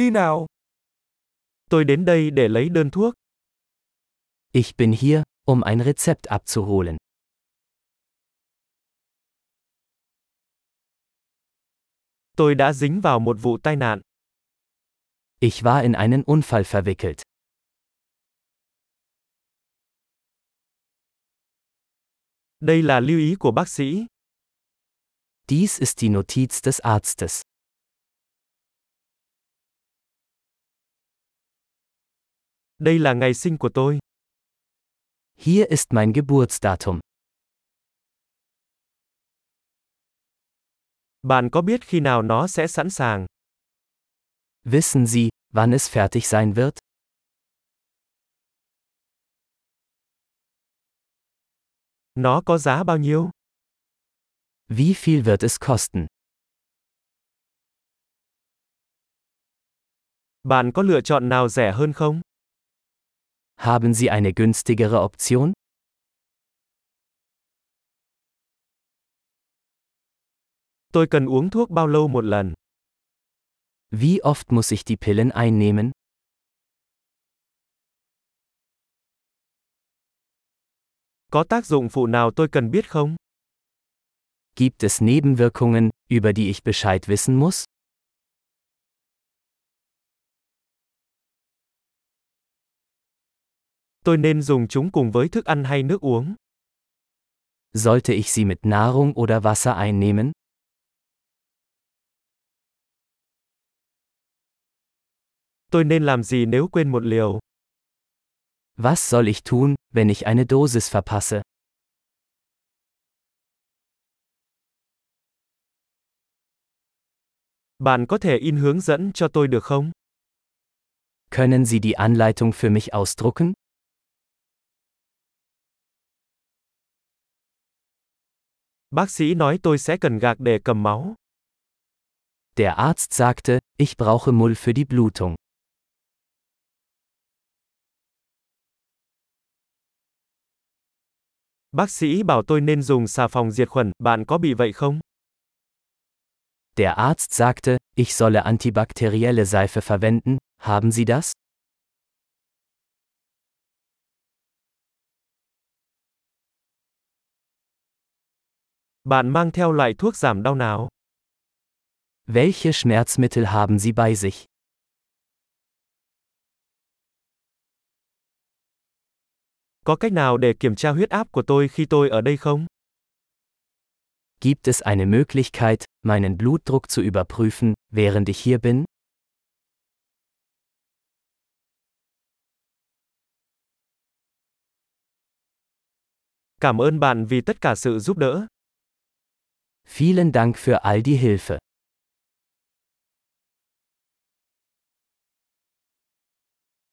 Đi nào. Tôi đến đây để lấy đơn thuốc. Ich bin hier, um ein Rezept abzuholen. Tôi đã dính vào một vụ tai nạn. Ich war in einen Unfall verwickelt. Đây là lưu ý của bác sĩ. Dies ist die Notiz des Arztes. Đây là ngày sinh của tôi. Hier ist mein Geburtsdatum. Bạn có biết khi nào nó sẽ sẵn sàng? Wissen Sie, wann es fertig sein wird? Nó có giá bao nhiêu? Wie viel wird es kosten? Bạn có lựa chọn nào rẻ hơn không? Haben Sie eine günstigere Option? Tôi cần uống thuốc bao lâu một lần? Wie oft muss ich die Pillen einnehmen? Có tác dụng phụ nào tôi cần biết không? Gibt es Nebenwirkungen, über die ich Bescheid wissen muss? Tôi nên dùng chúng cùng với thức ăn hay nước uống? Sollte ich sie mit Nahrung oder Wasser einnehmen? Tôi nên làm gì nếu quên một liều? Was soll ich tun, wenn ich eine Dosis verpasse? Bạn có thể in hướng dẫn cho tôi được không? Können Sie die Anleitung für mich ausdrucken? Bác sĩ nói tôi sẽ cần gạc để cầm máu. Der Arzt sagte, ich brauche Mull für die Blutung. Bác sĩ bảo tôi nên dùng xà phòng diệt khuẩn, bạn có bị vậy không? Der Arzt sagte, ich solle antibakterielle Seife verwenden, haben Sie das? Bạn mang theo loại thuốc giảm đau nào? Welche Schmerzmittel haben Sie bei sich? Có cách nào để kiểm tra huyết áp của tôi khi tôi ở đây không? Gibt es eine Möglichkeit, meinen Blutdruck zu überprüfen, während ich hier bin? Cảm ơn bạn vì tất cả sự giúp đỡ. Vielen Dank für all die Hilfe.